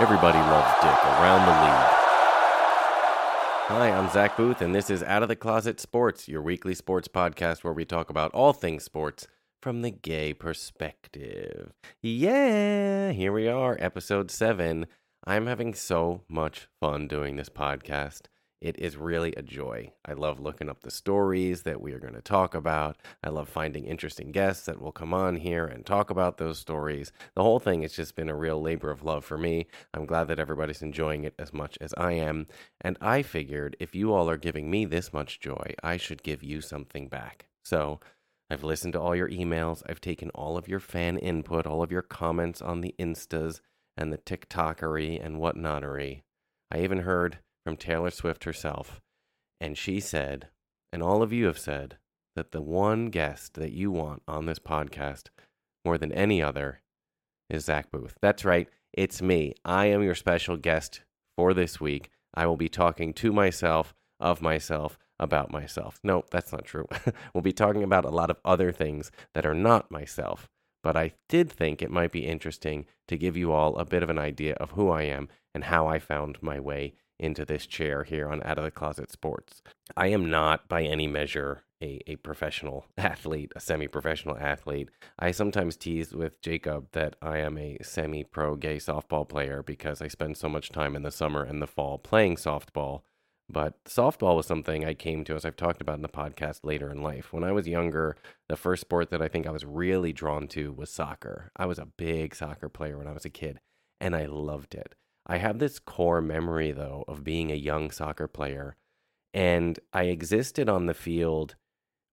Everybody loves Dick around the league. Hi, I'm Zach Booth, and this is Out of the Closet Sports, your weekly sports podcast where we talk about all things sports from the gay perspective. Yeah, here we are, episode seven. I'm having so much fun doing this podcast. It is really a joy. I love looking up the stories that we are going to talk about. I love finding interesting guests that will come on here and talk about those stories. The whole thing has just been a real labor of love for me. I'm glad that everybody's enjoying it as much as I am. And I figured if you all are giving me this much joy, I should give you something back. So, I've listened to all your emails. I've taken all of your fan input, all of your comments on the Instas and the TikTokery and whatnotery. I even heard from Taylor Swift herself, and she said, and all of you have said, that the one guest that you want on this podcast more than any other is Zach Booth. That's right, it's me. I am your special guest for this week. I will be talking to myself, of myself, about myself. No, that's not true. we'll be talking about a lot of other things that are not myself. But I did think it might be interesting to give you all a bit of an idea of who I am and how I found my way into this chair here on Out of the Closet Sports. I am not by any measure a, a professional athlete, a semi professional athlete. I sometimes tease with Jacob that I am a semi pro gay softball player because I spend so much time in the summer and the fall playing softball. But softball was something I came to, as I've talked about in the podcast later in life. When I was younger, the first sport that I think I was really drawn to was soccer. I was a big soccer player when I was a kid, and I loved it. I have this core memory, though, of being a young soccer player, and I existed on the field,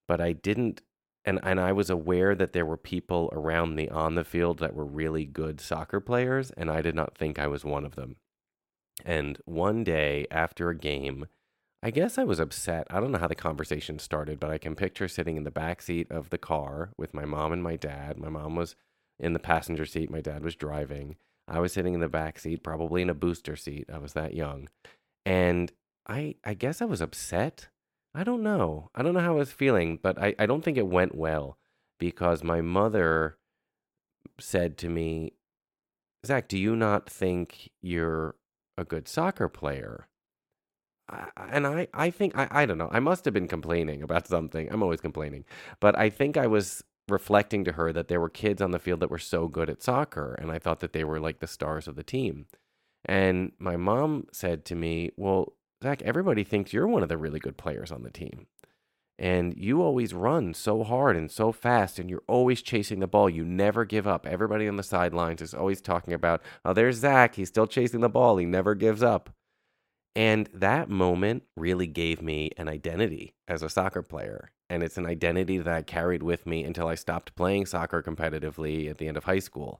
but I didn't. And, and I was aware that there were people around me on the field that were really good soccer players, and I did not think I was one of them. And one day after a game, I guess I was upset. I don't know how the conversation started, but I can picture sitting in the back seat of the car with my mom and my dad. My mom was in the passenger seat, my dad was driving. I was sitting in the back seat, probably in a booster seat. I was that young. And I I guess I was upset. I don't know. I don't know how I was feeling, but I, I don't think it went well because my mother said to me, Zach, do you not think you're a good soccer player? I, and I, I think, I, I don't know. I must have been complaining about something. I'm always complaining. But I think I was reflecting to her that there were kids on the field that were so good at soccer and I thought that they were like the stars of the team. And my mom said to me, "Well, Zach, everybody thinks you're one of the really good players on the team. And you always run so hard and so fast, and you're always chasing the ball. You never give up. Everybody on the sidelines is always talking about, oh, there's Zach. He's still chasing the ball. He never gives up. And that moment really gave me an identity as a soccer player. And it's an identity that I carried with me until I stopped playing soccer competitively at the end of high school.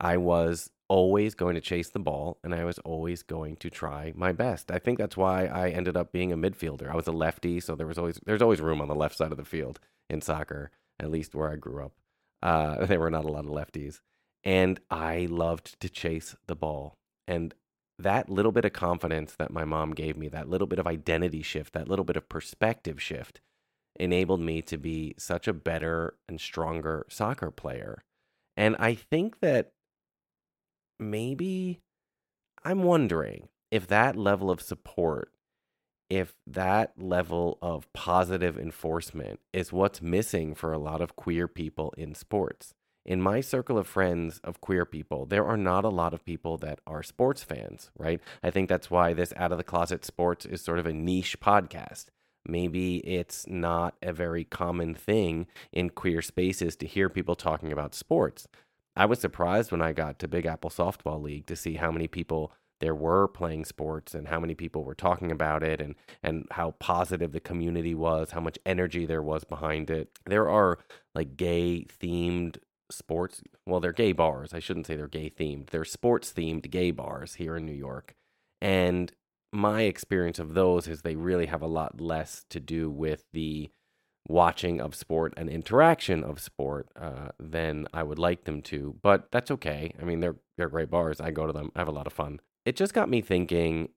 I was always going to chase the ball and I was always going to try my best. I think that's why I ended up being a midfielder. I was a lefty, so there was always there's always room on the left side of the field in soccer, at least where I grew up. Uh, there were not a lot of lefties. And I loved to chase the ball. And that little bit of confidence that my mom gave me, that little bit of identity shift, that little bit of perspective shift, enabled me to be such a better and stronger soccer player. And I think that maybe I'm wondering if that level of support, if that level of positive enforcement is what's missing for a lot of queer people in sports. In my circle of friends of queer people, there are not a lot of people that are sports fans, right? I think that's why this Out of the Closet Sports is sort of a niche podcast. Maybe it's not a very common thing in queer spaces to hear people talking about sports. I was surprised when I got to Big Apple Softball League to see how many people there were playing sports and how many people were talking about it and and how positive the community was, how much energy there was behind it. There are like gay themed sports. Well, they're gay bars. I shouldn't say they're gay themed. They're sports themed gay bars here in New York. And my experience of those is they really have a lot less to do with the watching of sport and interaction of sport uh, than I would like them to. But that's okay. I mean, they're they're great bars. I go to them. I have a lot of fun. It just got me thinking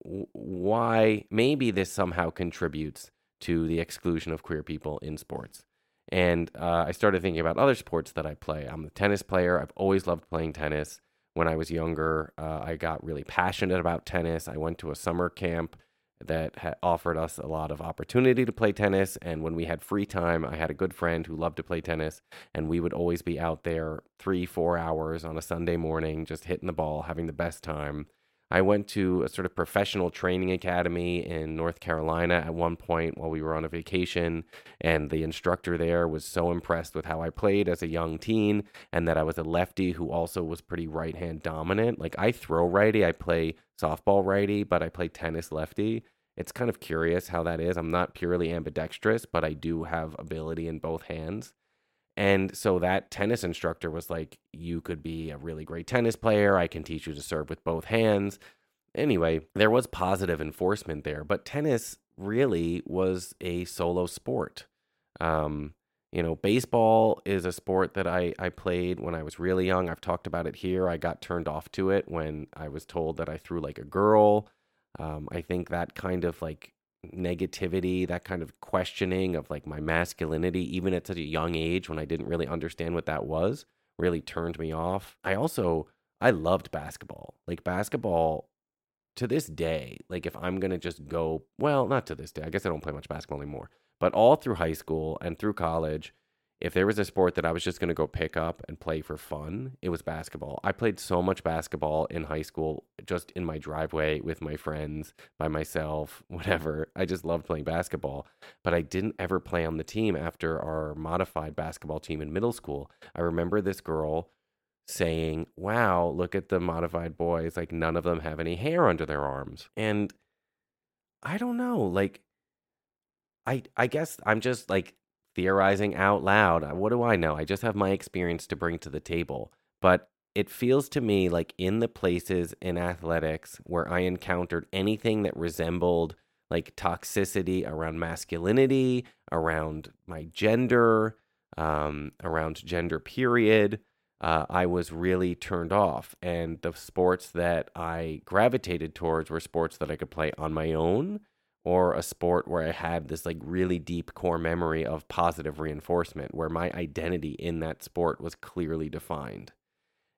why maybe this somehow contributes to the exclusion of queer people in sports. And uh, I started thinking about other sports that I play. I'm a tennis player. I've always loved playing tennis. When I was younger, uh, I got really passionate about tennis. I went to a summer camp that ha- offered us a lot of opportunity to play tennis. And when we had free time, I had a good friend who loved to play tennis, and we would always be out there three, four hours on a Sunday morning, just hitting the ball, having the best time. I went to a sort of professional training academy in North Carolina at one point while we were on a vacation. And the instructor there was so impressed with how I played as a young teen and that I was a lefty who also was pretty right hand dominant. Like I throw righty, I play softball righty, but I play tennis lefty. It's kind of curious how that is. I'm not purely ambidextrous, but I do have ability in both hands. And so that tennis instructor was like, You could be a really great tennis player. I can teach you to serve with both hands. Anyway, there was positive enforcement there, but tennis really was a solo sport. Um, you know, baseball is a sport that I, I played when I was really young. I've talked about it here. I got turned off to it when I was told that I threw like a girl. Um, I think that kind of like negativity, that kind of questioning of like my masculinity, even at such a young age when I didn't really understand what that was, really turned me off. I also, I loved basketball. Like basketball to this day, like if I'm going to just go, well, not to this day, I guess I don't play much basketball anymore, but all through high school and through college, if there was a sport that I was just going to go pick up and play for fun, it was basketball. I played so much basketball in high school, just in my driveway with my friends, by myself, whatever. I just loved playing basketball. But I didn't ever play on the team after our modified basketball team in middle school. I remember this girl saying, Wow, look at the modified boys. Like, none of them have any hair under their arms. And I don't know. Like, I, I guess I'm just like theorizing out loud. Uh, what do I know? I just have my experience to bring to the table. But it feels to me like in the places in athletics where I encountered anything that resembled like toxicity around masculinity, around my gender, um, around gender period, uh, I was really turned off. And the sports that I gravitated towards were sports that I could play on my own or a sport where I had this like really deep core memory of positive reinforcement, where my identity in that sport was clearly defined.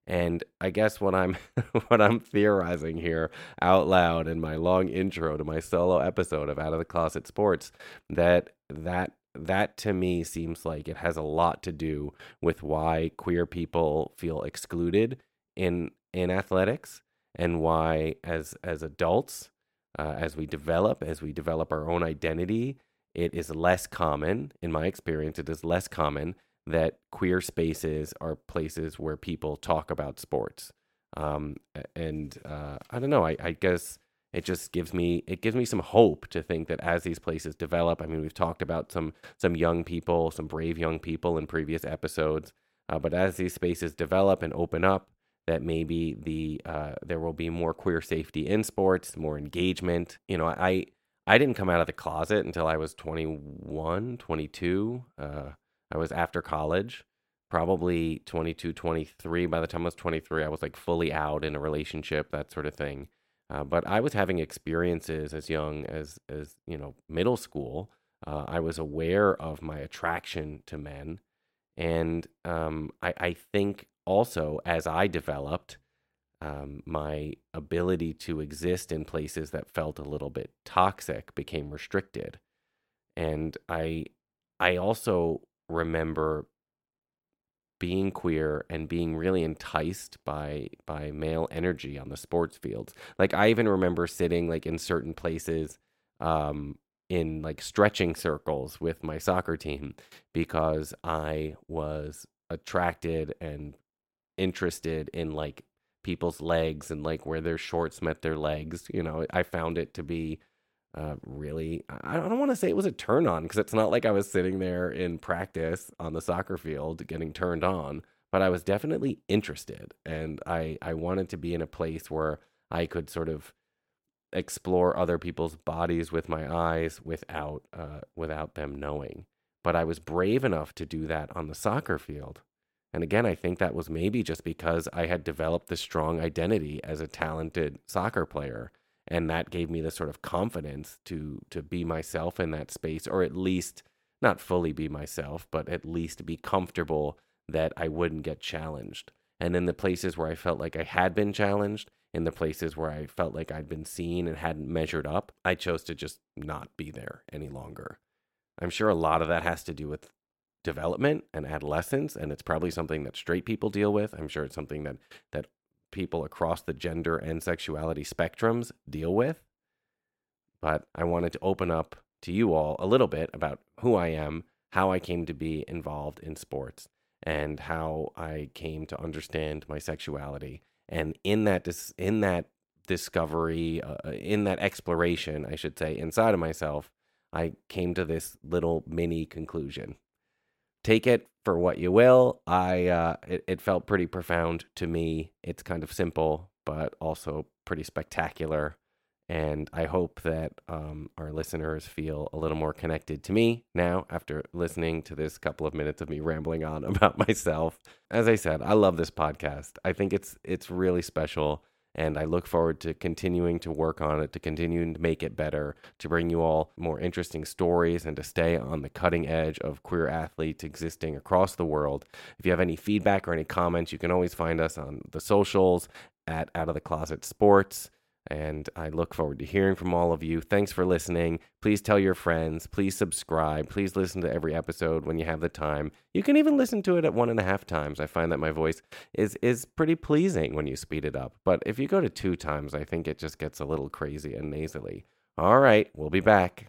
And I guess what I'm what I'm theorizing here out loud in my long intro to my solo episode of Out of the Closet Sports that that that to me seems like it has a lot to do with why queer people feel excluded in in athletics and why as as adults uh, as we develop, as we develop our own identity, it is less common, in my experience, it is less common that queer spaces are places where people talk about sports. Um, and uh, I don't know, I, I guess it just gives me it gives me some hope to think that as these places develop i mean we've talked about some some young people some brave young people in previous episodes uh, but as these spaces develop and open up that maybe the uh, there will be more queer safety in sports, more engagement. You know, I I didn't come out of the closet until I was 21, 22. Uh, I was after college, probably 22, 23. By the time I was 23, I was like fully out in a relationship, that sort of thing. Uh, but I was having experiences as young as as you know middle school. Uh, I was aware of my attraction to men, and um, I, I think also, as I developed, um, my ability to exist in places that felt a little bit toxic became restricted. And I, I also remember being queer and being really enticed by by male energy on the sports fields. Like I even remember sitting like in certain places um in like stretching circles with my soccer team because I was attracted and interested in like people's legs and like where their shorts met their legs. You know, I found it to be uh, really, I don't want to say it was a turn on because it's not like I was sitting there in practice on the soccer field getting turned on, but I was definitely interested. And I, I wanted to be in a place where I could sort of explore other people's bodies with my eyes without, uh, without them knowing. But I was brave enough to do that on the soccer field. And again, I think that was maybe just because I had developed this strong identity as a talented soccer player and that gave me the sort of confidence to to be myself in that space or at least not fully be myself but at least be comfortable that I wouldn't get challenged. And in the places where I felt like I had been challenged in the places where I felt like I'd been seen and hadn't measured up I chose to just not be there any longer. I'm sure a lot of that has to do with development and adolescence and it's probably something that straight people deal with i'm sure it's something that that people across the gender and sexuality spectrums deal with. But I wanted to open up to you all a little bit about who I am, how I came to be involved in sports, and how I came to understand my sexuality. And in that dis- in that discovery, uh, uh in that exploration, I should say, inside of myself, I came to this little mini conclusion take it for what you will. I uh, it, it felt pretty profound to me. It's kind of simple, but also pretty spectacular. And I hope that um, our listeners feel a little more connected to me now after listening to this couple of minutes of me rambling on about myself. As I said, I love this podcast. I think it's it's really special and I look forward to continuing to work on it, to continuing to make it better, to bring you all more interesting stories, and to stay on the cutting edge of queer athletes existing across the world. If you have any feedback or any comments, you can always find us on the socials at Out of the Closet Sports. And I look forward to hearing from all of you. Thanks for listening. Please tell your friends. Please subscribe. Please listen to every episode when you have the time. You can even listen to it at one and a half times. I find that my voice is is pretty pleasing when you speed it up. But if you go to two times, I think it just gets a little crazy and nasally. All right, we'll be back.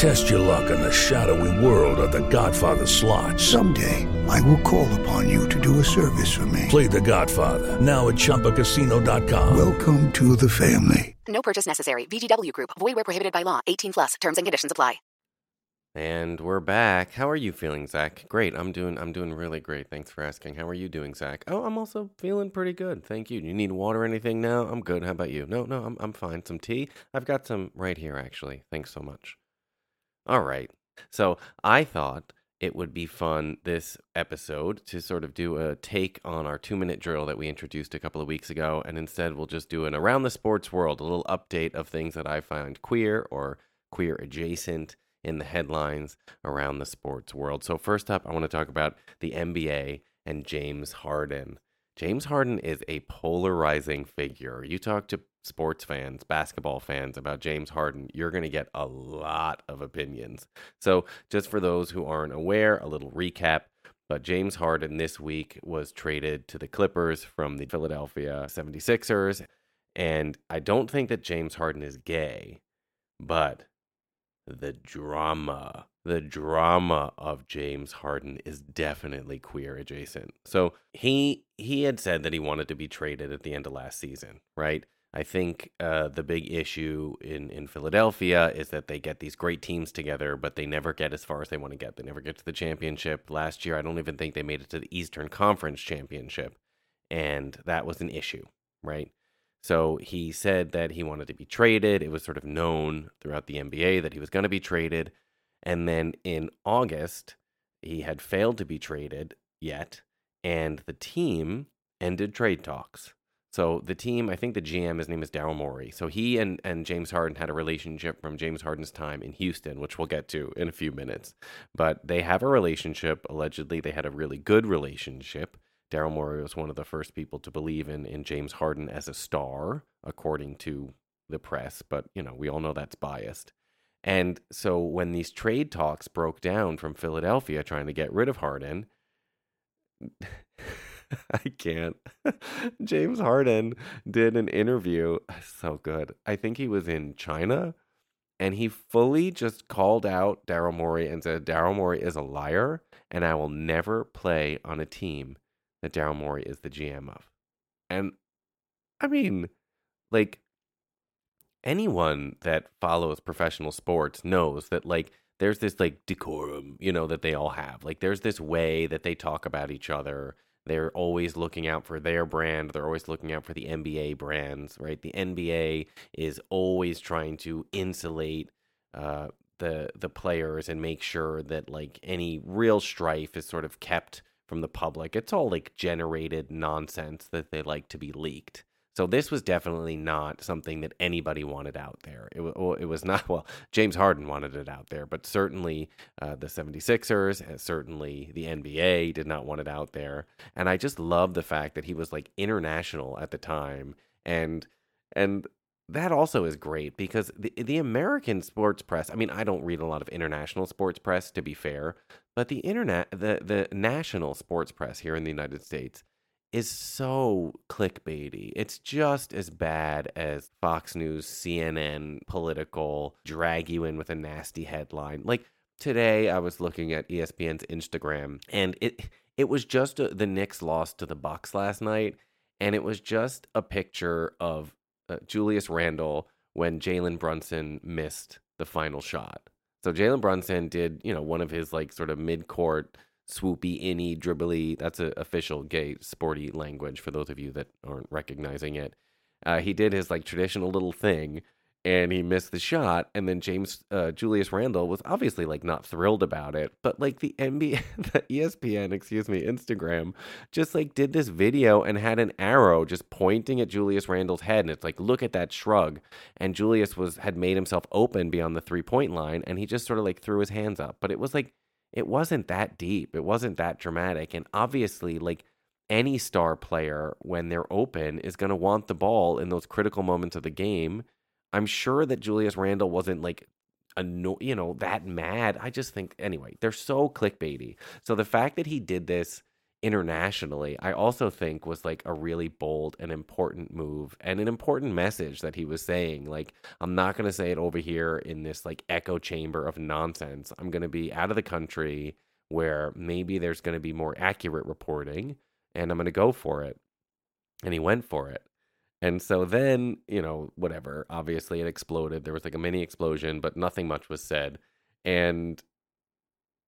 Test your luck in the shadowy world of the Godfather slot. Someday, I will call upon you to do a service for me. Play the Godfather, now at ChumbaCasino.com. Welcome to the family. No purchase necessary. VGW Group. Void where prohibited by law. 18 plus. Terms and conditions apply. And we're back. How are you feeling, Zach? Great. I'm doing I'm doing really great. Thanks for asking. How are you doing, Zach? Oh, I'm also feeling pretty good. Thank you. You need water or anything now? I'm good. How about you? No, no, I'm I'm fine. Some tea? I've got some right here actually. Thanks so much. All right. So I thought it would be fun this episode to sort of do a take on our two minute drill that we introduced a couple of weeks ago. And instead, we'll just do an around the sports world, a little update of things that I find queer or queer adjacent in the headlines around the sports world. So, first up, I want to talk about the NBA and James Harden. James Harden is a polarizing figure. You talk to sports fans, basketball fans about James Harden, you're going to get a lot of opinions. So, just for those who aren't aware, a little recap. But James Harden this week was traded to the Clippers from the Philadelphia 76ers. And I don't think that James Harden is gay, but the drama, the drama of James Harden is definitely queer adjacent. So he he had said that he wanted to be traded at the end of last season, right? I think uh, the big issue in, in Philadelphia is that they get these great teams together, but they never get as far as they want to get. They never get to the championship. Last year, I don't even think they made it to the Eastern Conference Championship. And that was an issue, right? So he said that he wanted to be traded. It was sort of known throughout the NBA that he was going to be traded. And then in August, he had failed to be traded yet, and the team ended trade talks. So the team, I think the GM, his name is Daryl Morey. So he and, and James Harden had a relationship from James Harden's time in Houston, which we'll get to in a few minutes. But they have a relationship. Allegedly, they had a really good relationship. Daryl Morey was one of the first people to believe in, in James Harden as a star, according to the press. But, you know, we all know that's biased. And so when these trade talks broke down from Philadelphia trying to get rid of Harden, I can't. James Harden did an interview. Uh, so good. I think he was in China and he fully just called out Daryl Morey and said, Daryl Morey is a liar and I will never play on a team that Daryl Morey is the GM of. And I mean, like, anyone that follows professional sports knows that, like, there's this, like, decorum, you know, that they all have. Like, there's this way that they talk about each other they're always looking out for their brand. They're always looking out for the NBA brands, right? The NBA is always trying to insulate uh, the the players and make sure that like any real strife is sort of kept from the public. It's all like generated nonsense that they like to be leaked. So this was definitely not something that anybody wanted out there. It, it was not, well, James Harden wanted it out there, but certainly uh, the 76ers and certainly the NBA did not want it out there. And I just love the fact that he was like international at the time. And, and, that also is great because the the American sports press. I mean, I don't read a lot of international sports press, to be fair, but the internet, the the national sports press here in the United States is so clickbaity. It's just as bad as Fox News, CNN, political, drag you in with a nasty headline. Like today, I was looking at ESPN's Instagram, and it it was just a, the Knicks lost to the Bucks last night, and it was just a picture of uh, Julius Randle when Jalen Brunson missed the final shot. So Jalen Brunson did, you know, one of his like sort of mid court swoopy, inny, dribbly. That's an official gay sporty language for those of you that aren't recognizing it. Uh, he did his like traditional little thing, and he missed the shot. And then James uh, Julius Randle was obviously like not thrilled about it, but like the NBA, the ESPN, excuse me, Instagram, just like did this video and had an arrow just pointing at Julius Randle's head, and it's like, look at that shrug. And Julius was had made himself open beyond the three point line, and he just sort of like threw his hands up, but it was like it wasn't that deep. It wasn't that dramatic. And obviously, like any star player, when they're open, is going to want the ball in those critical moments of the game. I'm sure that Julius Randle wasn't like, anno- you know, that mad. I just think, anyway, they're so clickbaity. So the fact that he did this internationally, I also think was like a really bold and important move and an important message that he was saying. Like, I'm not going to say it over here in this like echo chamber of nonsense. I'm going to be out of the country where maybe there's going to be more accurate reporting and I'm going to go for it. And he went for it. And so then, you know, whatever, obviously it exploded. There was like a mini explosion, but nothing much was said. And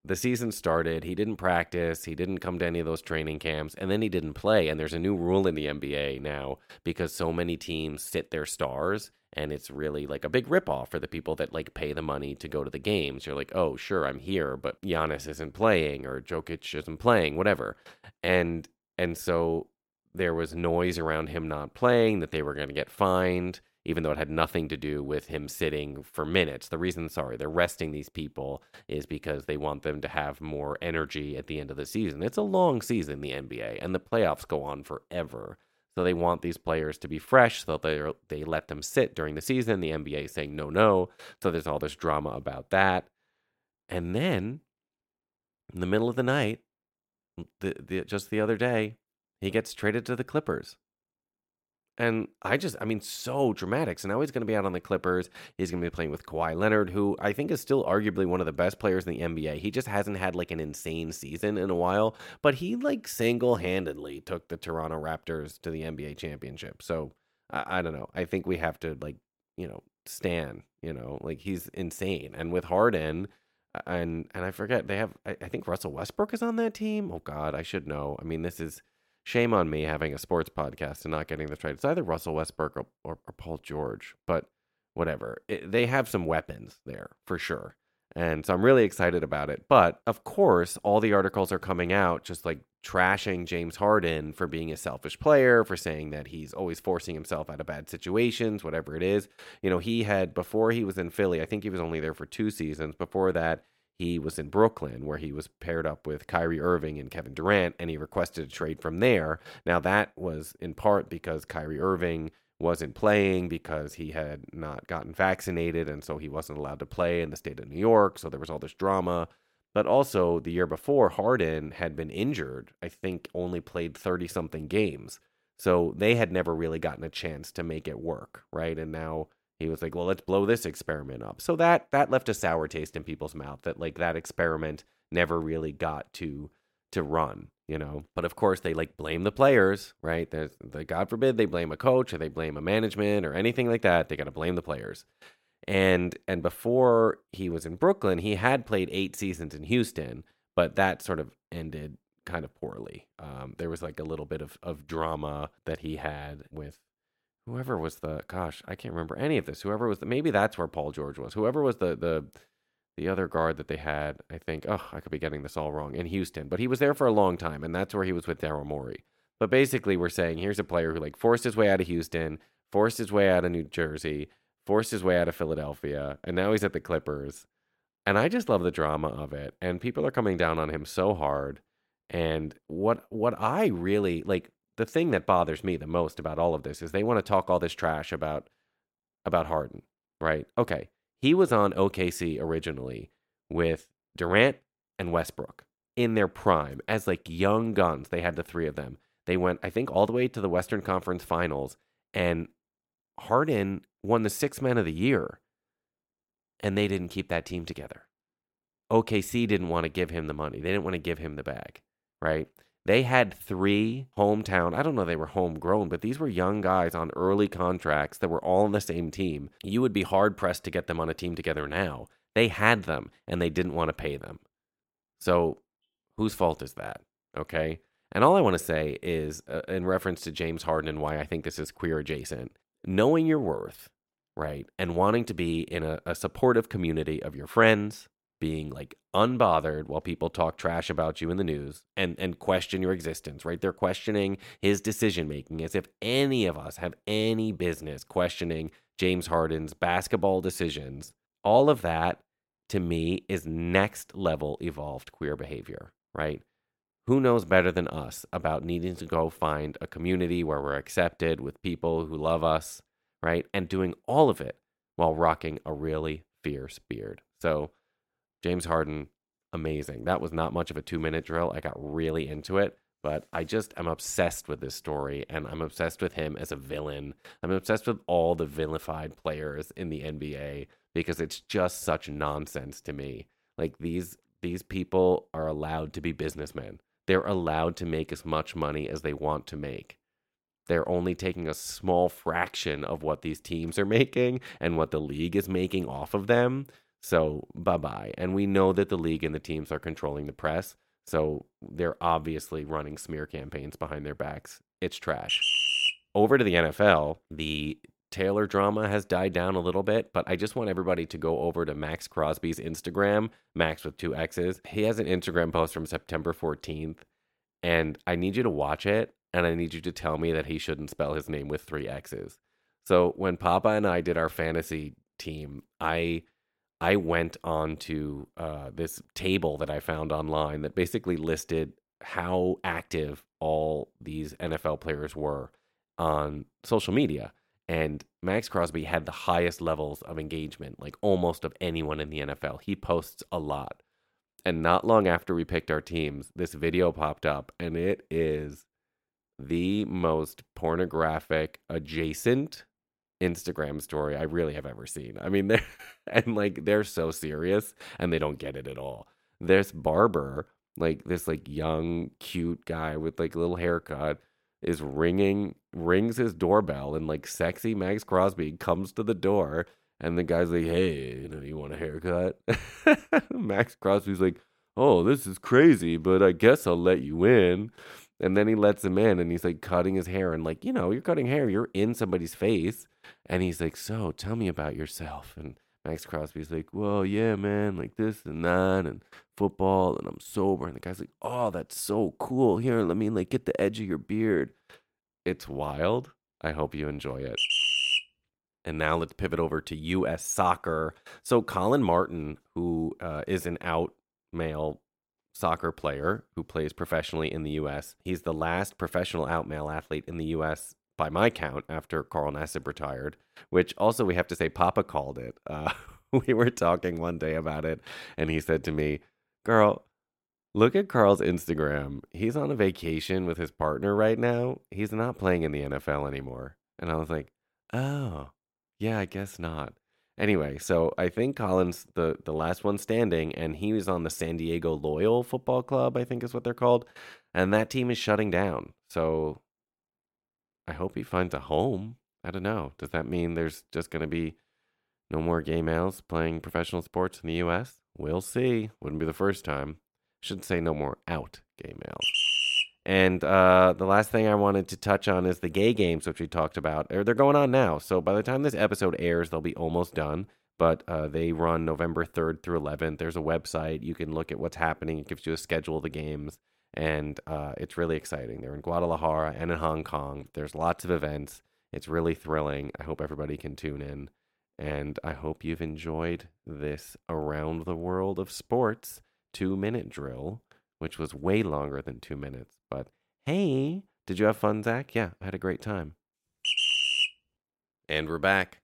the season started. He didn't practice. He didn't come to any of those training camps. And then he didn't play. And there's a new rule in the NBA now because so many teams sit their stars. And it's really like a big ripoff for the people that like pay the money to go to the games. You're like, oh, sure, I'm here, but Giannis isn't playing or Jokic isn't playing, whatever. And and so there was noise around him not playing that they were going to get fined even though it had nothing to do with him sitting for minutes. The reason, sorry, they're resting these people is because they want them to have more energy at the end of the season. It's a long season, the NBA, and the playoffs go on forever. So they want these players to be fresh, so they they let them sit during the season. The NBA is saying no, no. So there's all this drama about that, and then in the middle of the night, the, the just the other day, he gets traded to the Clippers. And I just, I mean, so dramatic. So now he's going to be out on the Clippers. He's going to be playing with Kawhi Leonard, who I think is still arguably one of the best players in the NBA. He just hasn't had like an insane season in a while, but he like single handedly took the Toronto Raptors to the NBA championship. So I, I don't know. I think we have to like, you know, stand, you know, like he's insane. And with Harden, and and I forget they have I, I think Russell Westbrook is on that team. Oh God, I should know. I mean, this is shame on me having a sports podcast and not getting the trade. It's either Russell Westbrook or, or, or Paul George, but whatever. It, they have some weapons there for sure. And so I'm really excited about it. But of course, all the articles are coming out just like trashing James Harden for being a selfish player, for saying that he's always forcing himself out of bad situations, whatever it is. You know, he had, before he was in Philly, I think he was only there for two seasons. Before that, he was in Brooklyn, where he was paired up with Kyrie Irving and Kevin Durant, and he requested a trade from there. Now, that was in part because Kyrie Irving wasn't playing because he had not gotten vaccinated, and so he wasn't allowed to play in the state of New York. So there was all this drama. But also, the year before, Harden had been injured, I think only played 30 something games. So they had never really gotten a chance to make it work, right? And now he was like, well, let's blow this experiment up. So that that left a sour taste in people's mouth that like that experiment never really got to to run, you know. But of course, they like blame the players, right? There's, the God forbid they blame a coach or they blame a management or anything like that. They got to blame the players. And and before he was in Brooklyn, he had played eight seasons in Houston, but that sort of ended kind of poorly. Um, there was like a little bit of, of drama that he had with whoever was the gosh, I can't remember any of this. Whoever was the maybe that's where Paul George was. Whoever was the the the other guard that they had, I think, oh, I could be getting this all wrong, in Houston. But he was there for a long time, and that's where he was with Daryl Morey. But basically, we're saying here's a player who like forced his way out of Houston, forced his way out of New Jersey, forced his way out of Philadelphia, and now he's at the Clippers. And I just love the drama of it. And people are coming down on him so hard. And what what I really like the thing that bothers me the most about all of this is they want to talk all this trash about about Harden, right? Okay. He was on OKC originally with Durant and Westbrook in their prime as like young guns. They had the three of them. They went, I think, all the way to the Western Conference Finals, and Harden won the six man of the year, and they didn't keep that team together. OKC didn't want to give him the money. They didn't want to give him the bag, right? They had three hometown, I don't know they were homegrown, but these were young guys on early contracts that were all on the same team. You would be hard pressed to get them on a team together now. They had them and they didn't want to pay them. So, whose fault is that? Okay. And all I want to say is, uh, in reference to James Harden and why I think this is queer adjacent, knowing your worth, right? And wanting to be in a, a supportive community of your friends, being like unbothered while people talk trash about you in the news and and question your existence right? They're questioning his decision making as if any of us have any business questioning James Harden's basketball decisions. All of that to me is next level evolved queer behavior right? Who knows better than us about needing to go find a community where we're accepted with people who love us right? And doing all of it while rocking a really fierce beard. So James Harden, amazing. That was not much of a two minute drill. I got really into it, but I just am obsessed with this story and I'm obsessed with him as a villain. I'm obsessed with all the vilified players in the NBA because it's just such nonsense to me. Like these these people are allowed to be businessmen. They're allowed to make as much money as they want to make. They're only taking a small fraction of what these teams are making and what the league is making off of them. So bye bye. And we know that the league and the teams are controlling the press. So they're obviously running smear campaigns behind their backs. It's trash. Over to the NFL, the Taylor drama has died down a little bit, but I just want everybody to go over to Maxx Crosby's Instagram, Max with two X's. He has an Instagram post from September 14th, and I need you to watch it, and I need you to tell me that he shouldn't spell his name with three X's. So when Papa and I did our fantasy team, I I went on to uh, this table that I found online that basically listed how active all these NFL players were on social media. And Maxx Crosby had the highest levels of engagement, like almost of anyone in the NFL. He posts a lot. And not long after we picked our teams, this video popped up, and it is the most pornographic adjacent Instagram story I really have ever seen. I mean, they're and like they're so serious and they don't get it at all. This barber, like this like young cute guy with like little haircut, is ringing rings his doorbell and like sexy Maxx Crosby comes to the door and the guy's like, "Hey, you know, you want a haircut?" Maxx Crosby's like, "Oh, this is crazy, but I guess I'll let you in." And then he lets him in and he's like cutting his hair and like, you know, you're cutting hair, you're in somebody's face. And he's like, So tell me about yourself. And Maxx Crosby's like, well, yeah, man, like this and that, and football, and I'm sober. And the guy's like, oh, that's so cool. Here, let me like get the edge of your beard. It's wild. I hope you enjoy it. And now let's pivot over to U.S. soccer. So Collin Martin, who uh, is an out male soccer player who plays professionally in the U.S., he's the last professional out male athlete in the U.S. by my count after Carl Nassib retired. Which also we have to say, Papa called it. Uh, we were talking one day about it, and he said to me, "Girl." Look at Carl's Instagram. He's on a vacation with his partner right now. He's not playing in the NFL anymore. And I was like, oh, yeah, I guess not. Anyway, so I think Collins the the last one standing, and he was on the San Diego Loyal Football Club, I think is what they're called, and that team is shutting down. So I hope he finds a home. I don't know. Does that mean there's just going to be no more gay males playing professional sports in the U.S.? We'll see. Wouldn't be the first time. Should say no more out gay males. And uh, the last thing I wanted to touch on is the gay games, which we talked about. They're, going on now. So by the time this episode airs, they'll be almost done. But uh, they run November 3rd through 11th. There's a website. You can look at what's happening. It gives you a schedule of the games. And uh, it's really exciting. They're in Guadalajara and in Hong Kong. There's lots of events. It's really thrilling. I hope everybody can tune in. And I hope you've enjoyed this around the world of sports two minute drill, which was way longer than two minutes. But hey, did you have fun, Zach? Yeah, I had a great time. And we're back.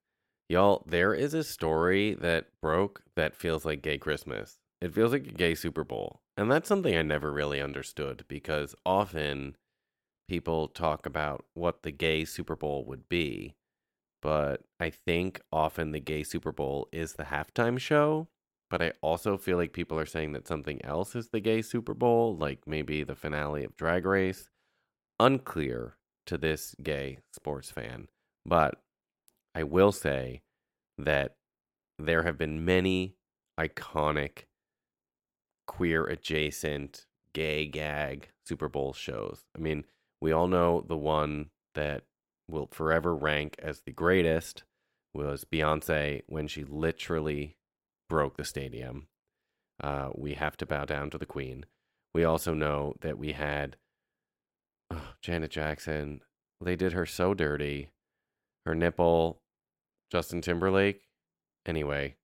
Y'all, there is a story that broke that feels like gay Christmas. It feels like a gay Super Bowl. And that's something I never really understood because often people talk about what the gay Super Bowl would be. But I think often the gay Super Bowl is the halftime show but I also feel like people are saying that something else is the gay Super Bowl, like maybe the finale of Drag Race. Unclear to this gay sports fan, but I will say that there have been many iconic queer adjacent gay gag Super Bowl shows. I mean, we all know the one that will forever rank as the greatest was Beyonce when she literally broke the stadium. Uh, we have to bow down to the Queen. We also know that we had oh, Janet Jackson. They did her so dirty. Her nipple, Justin Timberlake. Anyway,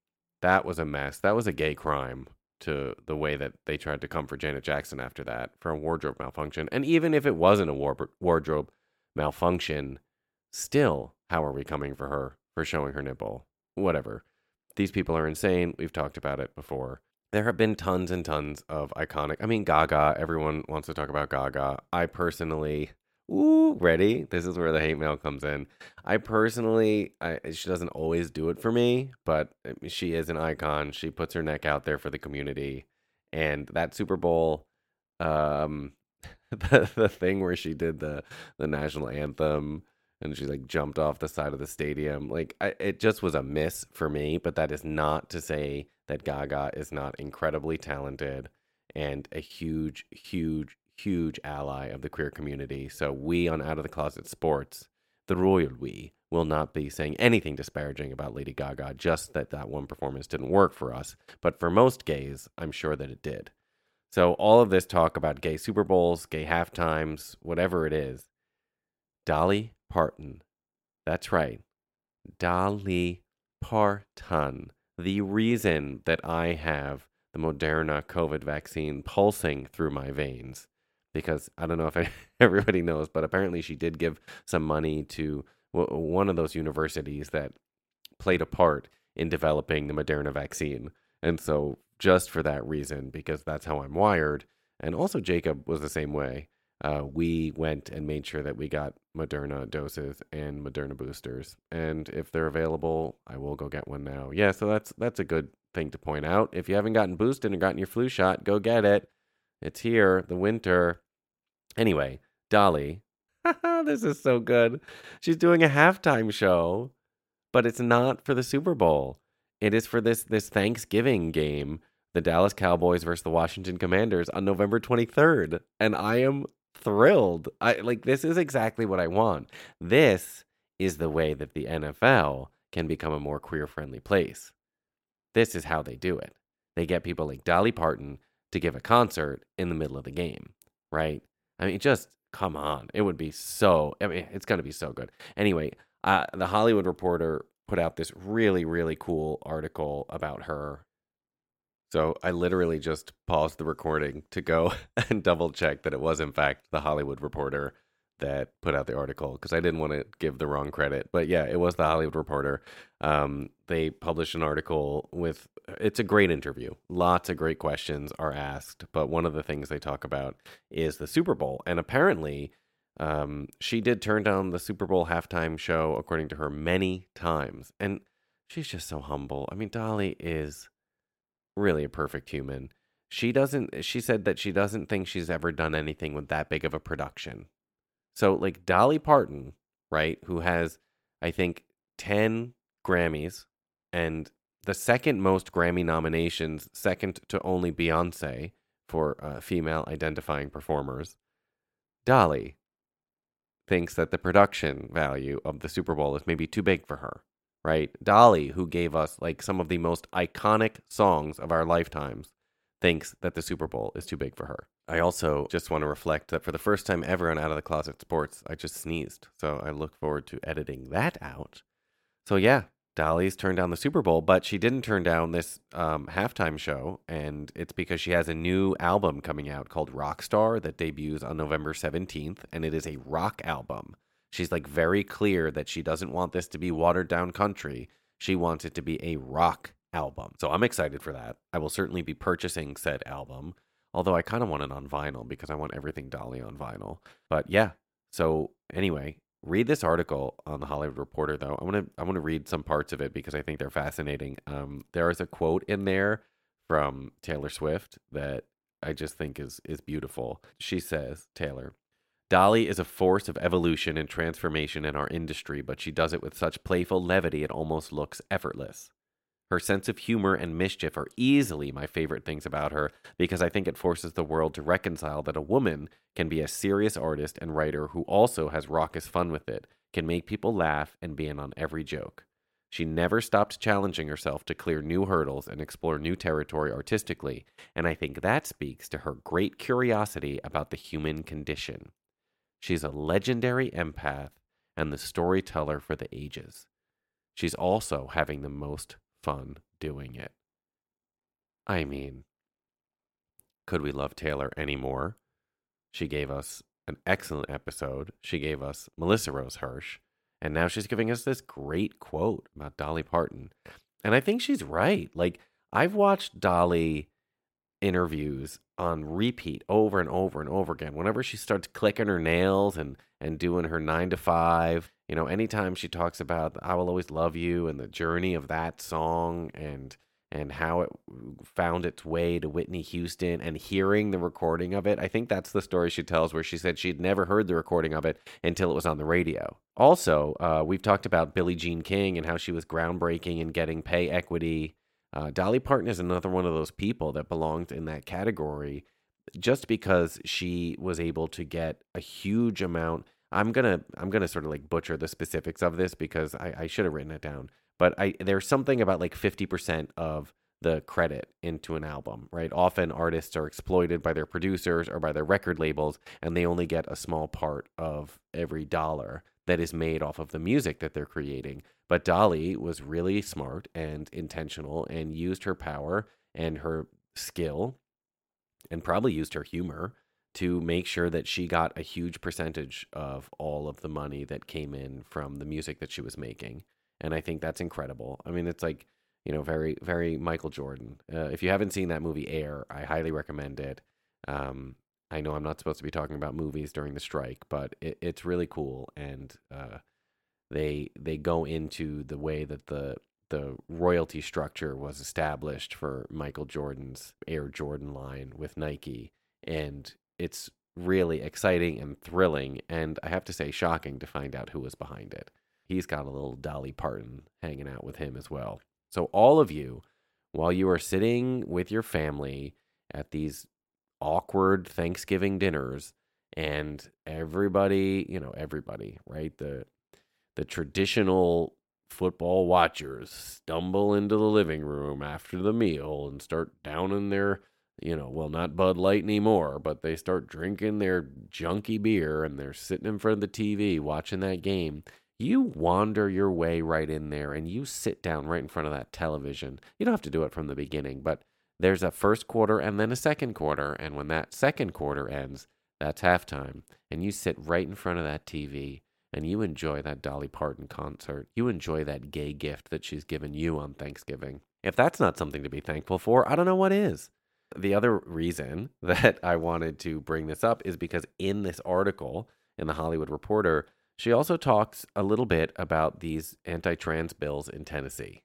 that was a mess. That was a gay crime to the way that they tried to come for Janet Jackson after that for a wardrobe malfunction. And even if it wasn't a war- wardrobe malfunction, still, how are we coming for her for showing her nipple? Whatever. These people are insane. We've talked about it before. There have been tons and tons of iconic. I mean, Gaga. Everyone wants to talk about Gaga. I personally, ooh, ready. This is where the hate mail comes in. I personally, I, she doesn't always do it for me, but she is an icon. She puts her neck out there for the community, and that Super Bowl, um, the the thing where she did the the national anthem and she like jumped off the side of the stadium. Like I, it just was a miss for me, but that is not to say that Gaga is not incredibly talented and a huge, huge, huge ally of the queer community. So we on Out of the Closet Sports, the royal we, will not be saying anything disparaging about Lady Gaga, just that that one performance didn't work for us. But for most gays, I'm sure that it did. So all of this talk about gay Super Bowls, gay halftimes, whatever it is, Dolly Parton. That's right. Dolly Parton. The reason that I have the Moderna COVID vaccine pulsing through my veins. Because I don't know if everybody knows, but apparently she did give some money to one of those universities that played a part in developing the Moderna vaccine. And so, just for that reason, because that's how I'm wired, and also Jacob was the same way, uh, we went and made sure that we got Moderna doses and Moderna boosters. And if they're available, I will go get one now. Yeah, so that's that's a good thing to point out. If you haven't gotten boosted and gotten your flu shot, go get it. It's here, the winter. Anyway, Dolly, this is so good. She's doing a halftime show, but it's not for the Super Bowl. It is for this this Thanksgiving game, the Dallas Cowboys versus the Washington Commanders on November 23rd. And I am thrilled. I like this is exactly what I want. This is the way that the NFL can become a more queer friendly place. This is how they do it. They get people like Dolly Parton to give a concert in the middle of the game, right? I mean, just come on. It would be so, I mean, it's going to be so good. Anyway, uh, the Hollywood Reporter put out this really, really cool article about her. So I literally just paused the recording to go and double check that it was, in fact, the Hollywood Reporter that put out the article because I didn't want to give the wrong credit. But yeah, it was the Hollywood Reporter. Um, they published an article with it's a great interview. Lots of great questions are asked, but one of the things they talk about is the Super Bowl. And apparently, um, she did turn down the Super Bowl halftime show, according to her, many times. And she's just so humble. I mean, Dolly is really a perfect human. She doesn't, she said that she doesn't think she's ever done anything with that big of a production. So, like Dolly Parton, right, who has, I think, 10 Grammys and the second most Grammy nominations, second to only Beyonce for uh, female identifying performers. Dolly thinks that the production value of the Super Bowl is maybe too big for her, right? Dolly, who gave us like some of the most iconic songs of our lifetimes, thinks that the Super Bowl is too big for her. I also just want to reflect that for the first time ever on Out of the Closet Sports, I just sneezed. So I look forward to editing that out. So yeah, Dolly's turned down the Super Bowl, but she didn't turn down this um, halftime show, and it's because she has a new album coming out called Rockstar that debuts on November 17th, and it is a rock album. She's like very clear that she doesn't want this to be watered down country. She wants it to be a rock album. So I'm excited for that. I will certainly be purchasing said album, although I kind of want it on vinyl because I want everything Dolly on vinyl. But yeah, so anyway, read this article on the Hollywood Reporter though. I want to I want to read some parts of it because I think they're fascinating. Um, there is a quote in there from Taylor Swift that I just think is is beautiful. She says, Taylor, Dolly is a force of evolution and transformation in our industry, but she does it with such playful levity it almost looks effortless. Her sense of humor and mischief are easily my favorite things about her because I think it forces the world to reconcile that a woman can be a serious artist and writer who also has raucous fun with it, can make people laugh and be in on every joke. She never stopped challenging herself to clear new hurdles and explore new territory artistically, and I think that speaks to her great curiosity about the human condition. She's a legendary empath and the storyteller for the ages. She's also having the most fun doing it. I mean, could we love Taylor any more? She gave us an excellent episode. She gave us Melissa Rose Hirsch. And now she's giving us this great quote about Dolly Parton. And I think she's right. Like, I've watched Dolly interviews on repeat over and over and over again. Whenever she starts clicking her nails and, and doing her nine to five, you know, anytime she talks about I Will Always Love You and the journey of that song and and how it found its way to Whitney Houston and hearing the recording of it. I think that's the story she tells where she said she'd never heard the recording of it until it was on the radio. Also, uh, we've talked about Billie Jean King and how she was groundbreaking in getting pay equity. Uh, Dolly Parton is another one of those people that belonged in that category just because she was able to get a huge amount. I'm gonna I'm gonna sort of like butcher the specifics of this because I, I should have written it down but I there's something about like 50% of the credit into an album, right? Often artists are exploited by their producers or by their record labels, and they only get a small part of every dollar that is made off of the music that they're creating. But Dolly was really smart and intentional and used her power and her skill and probably used her humor to make sure that she got a huge percentage of all of the money that came in from the music that she was making and I think that's incredible. I mean, it's like you know, very very Michael Jordan. Uh, if you haven't seen that movie Air, I highly recommend it. Um, I know I'm not supposed to be talking about movies during the strike, but it, it's really cool, and uh, they they go into the way that the the royalty structure was established for Michael Jordan's Air Jordan line with Nike, and it's really exciting and thrilling, and I have to say, shocking to find out who was behind it. He's got a little Dolly Parton hanging out with him as well. So, all of you, while you are sitting with your family at these awkward Thanksgiving dinners, and everybody, you know, everybody, right? The the traditional football watchers stumble into the living room after the meal and start downing their, you know, well, not Bud Light anymore, but they start drinking their junky beer and they're sitting in front of the TV watching that game. You wander your way right in there and you sit down right in front of that television. You don't have to do it from the beginning, but there's a first quarter and then a second quarter. And when that second quarter ends, that's halftime. And you sit right in front of that TV and you enjoy that Dolly Parton concert. You enjoy that gay gift that she's given you on Thanksgiving. If that's not something to be thankful for, I don't know what is. The other reason that I wanted to bring this up is because in this article in the Hollywood Reporter, she also talks a little bit about these anti trans bills in Tennessee.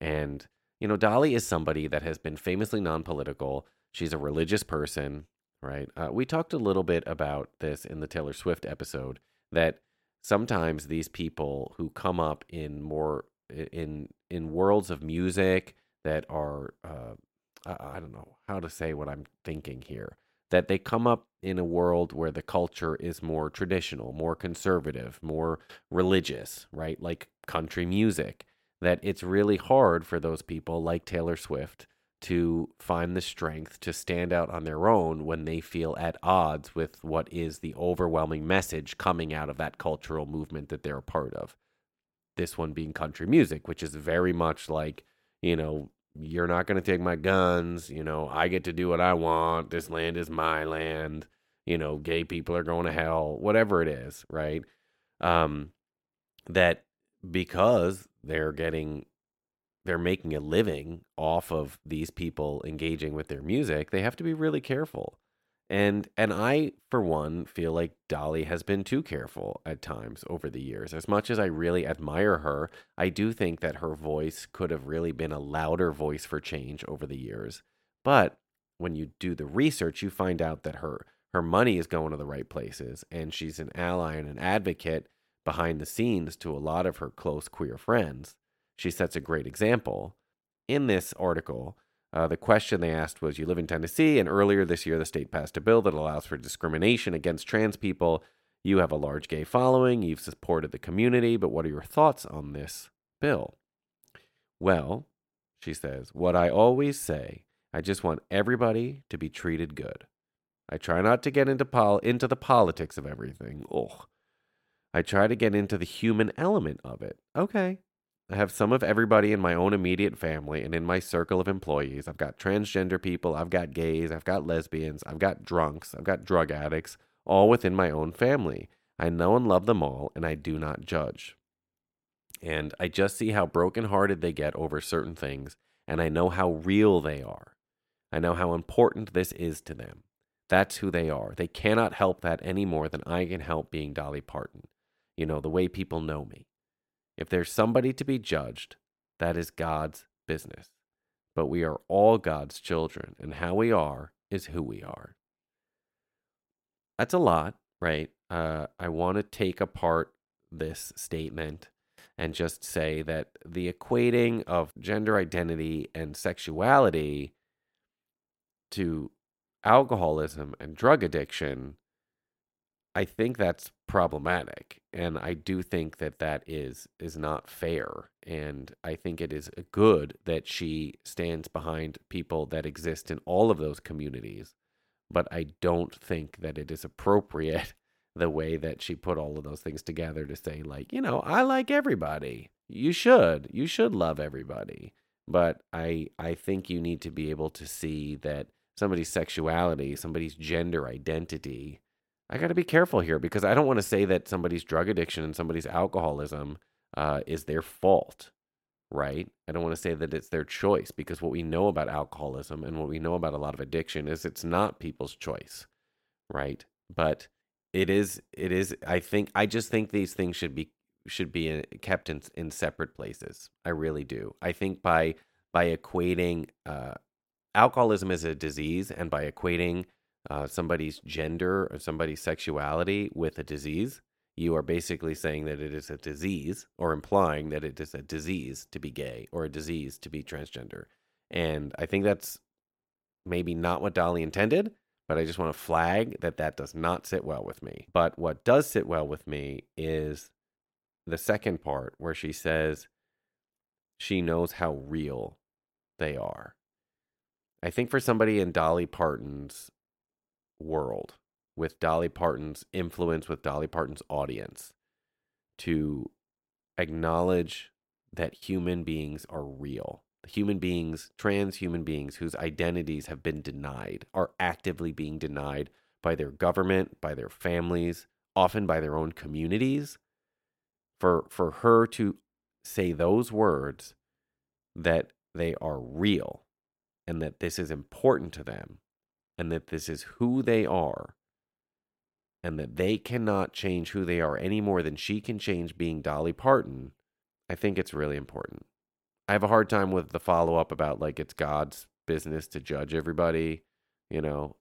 And, you know, Dolly is somebody that has been famously non political. She's a religious person, right? Uh, we talked a little bit about this in the Taylor Swift episode that sometimes these people who come up in more in in worlds of music that are uh, I, I don't know how to say what I'm thinking here that they come up in a world where the culture is more traditional, more conservative, more religious, right? Like country music. That it's really hard for those people like Taylor Swift to find the strength to stand out on their own when they feel at odds with what is the overwhelming message coming out of that cultural movement that they're a part of. This one being country music, which is very much like, you know, you're not going to take my guns, you know, I get to do what I want. This land is my land. You know, gay people are going to hell, whatever it is, right? Um that because they're getting they're making a living off of these people engaging with their music, they have to be really careful. And and I for one feel like Dolly has been too careful at times over the years. As much as I really admire her, I do think that her voice could have really been a louder voice for change over the years. But when you do the research, you find out that her her money is going to the right places and she's an ally and an advocate behind the scenes to a lot of her close queer friends she sets a great example. In this article, uh, the question they asked was You live in Tennessee, and earlier this year, the state passed a bill that allows for discrimination against trans people. You have a large gay following, you've supported the community, but what are your thoughts on this bill? Well, she says, what I always say, I just want everybody to be treated good. I try not to get into pol- into the politics of everything. Ugh. I try to get into the human element of it. Okay, I have some of everybody in my own immediate family and in my circle of employees. I've got transgender people, I've got gays, I've got lesbians, I've got drunks, I've got drug addicts, all within my own family. I know and love them all, and I do not judge. And I just see how brokenhearted they get over certain things, and I know how real they are. I know how important this is to them. That's who they are. They cannot help that any more than I can help being Dolly Parton. You know, the way people know me. If there's somebody to be judged, that is God's business. But we are all God's children, and how we are is who we are. That's a lot, right? Uh, I want to take apart this statement and just say that the equating of gender identity and sexuality to alcoholism and drug addiction I think that's problematic, and I do think that that is is not fair. And I think it is good that she stands behind people that exist in all of those communities. But I don't think that it is appropriate the way that she put all of those things together to say, like, you know, I like everybody. You should. You should love everybody. But I I think you need to be able to see that somebody's sexuality, somebody's gender identity I got to be careful here because I don't want to say that somebody's drug addiction and somebody's alcoholism uh, is their fault, right? I don't want to say that it's their choice because what we know about alcoholism and what we know about a lot of addiction is it's not people's choice, right? But it is. It is. I think. I just think these things should be should be uh, kept in in separate places. I really do. I think by by equating uh, alcoholism as a disease and by equating uh, somebody's gender or somebody's sexuality with a disease, you are basically saying that it is a disease or implying that it is a disease to be gay or a disease to be transgender. And I think that's maybe not what Dolly intended, but I just want to flag that that does not sit well with me. But what does sit well with me is the second part where she says, she knows how real they are. I think for somebody in Dolly Parton's world, with Dolly Parton's influence, with Dolly Parton's audience, to acknowledge that human beings are real. Human beings, trans human beings whose identities have been denied, are actively being denied by their government, by their families, often by their own communities. For, for her to say those words that they are real and that this is important to them and that this is who they are and that they cannot change who they are any more than she can change being Dolly Parton, I think it's really important. I have a hard time with the follow up about like it's God's business to judge everybody. You know,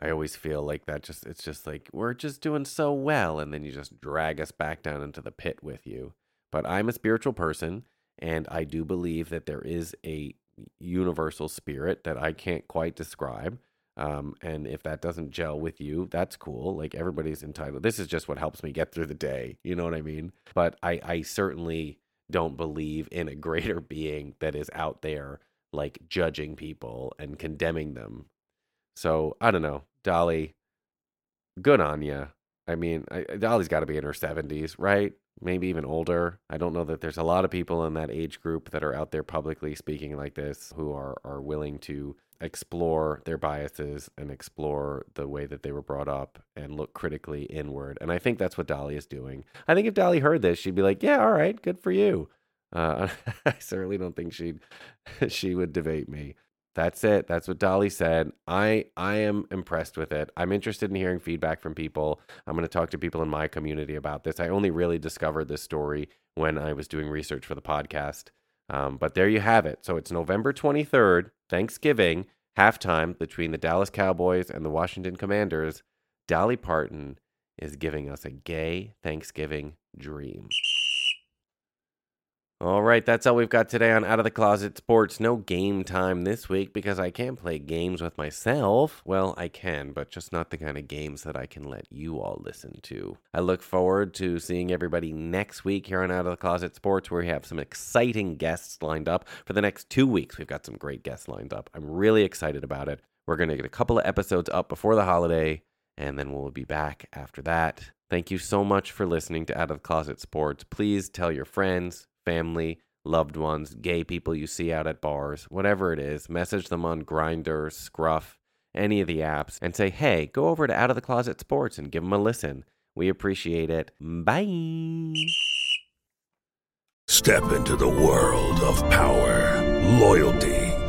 I always feel like that just, it's just like we're just doing so well. And then you just drag us back down into the pit with you. But I'm a spiritual person and I do believe that there is a universal spirit that I can't quite describe. Um, and if that doesn't gel with you, that's cool. Like everybody's entitled. This is just what helps me get through the day. You know what I mean? But I, I certainly don't believe in a greater being that is out there like judging people and condemning them. So I don't know, Dolly. Good on you. I mean, I, Dolly's got to be in her seventies, right? Maybe even older. I don't know that there's a lot of people in that age group that are out there publicly speaking like this who are are willing to explore their biases and explore the way that they were brought up and look critically inward. And I think that's what Dolly is doing. I think if Dolly heard this, she'd be like, "Yeah, all right, good for you." Uh, I certainly don't think she'd she would debate me. That's it. That's what Dolly said. I I am impressed with it. I'm interested in hearing feedback from people. I'm going to talk to people in my community about this. I only really discovered this story when I was doing research for the podcast. Um, but there you have it. So it's November 23rd, Thanksgiving, halftime between the Dallas Cowboys and the Washington Commanders. Dolly Parton is giving us a gay Thanksgiving dream. All right, that's all we've got today on Out of the Closet Sports. No game time this week because I can't play games with myself. Well, I can, but just not the kind of games that I can let you all listen to. I look forward to seeing everybody next week here on Out of the Closet Sports, where we have some exciting guests lined up for the next two weeks. We've got some great guests lined up. I'm really excited about it. We're going to get a couple of episodes up before the holiday, and then we'll be back after that. Thank you so much for listening to Out of the Closet Sports. Please tell your friends, family, loved ones, gay people you see out at bars, whatever it is, message them on Grindr, Scruff, any of the apps, and say, hey, go over to Out of the Closet Sports and give them a listen. We appreciate it. Bye. Step into the world of power, loyalty,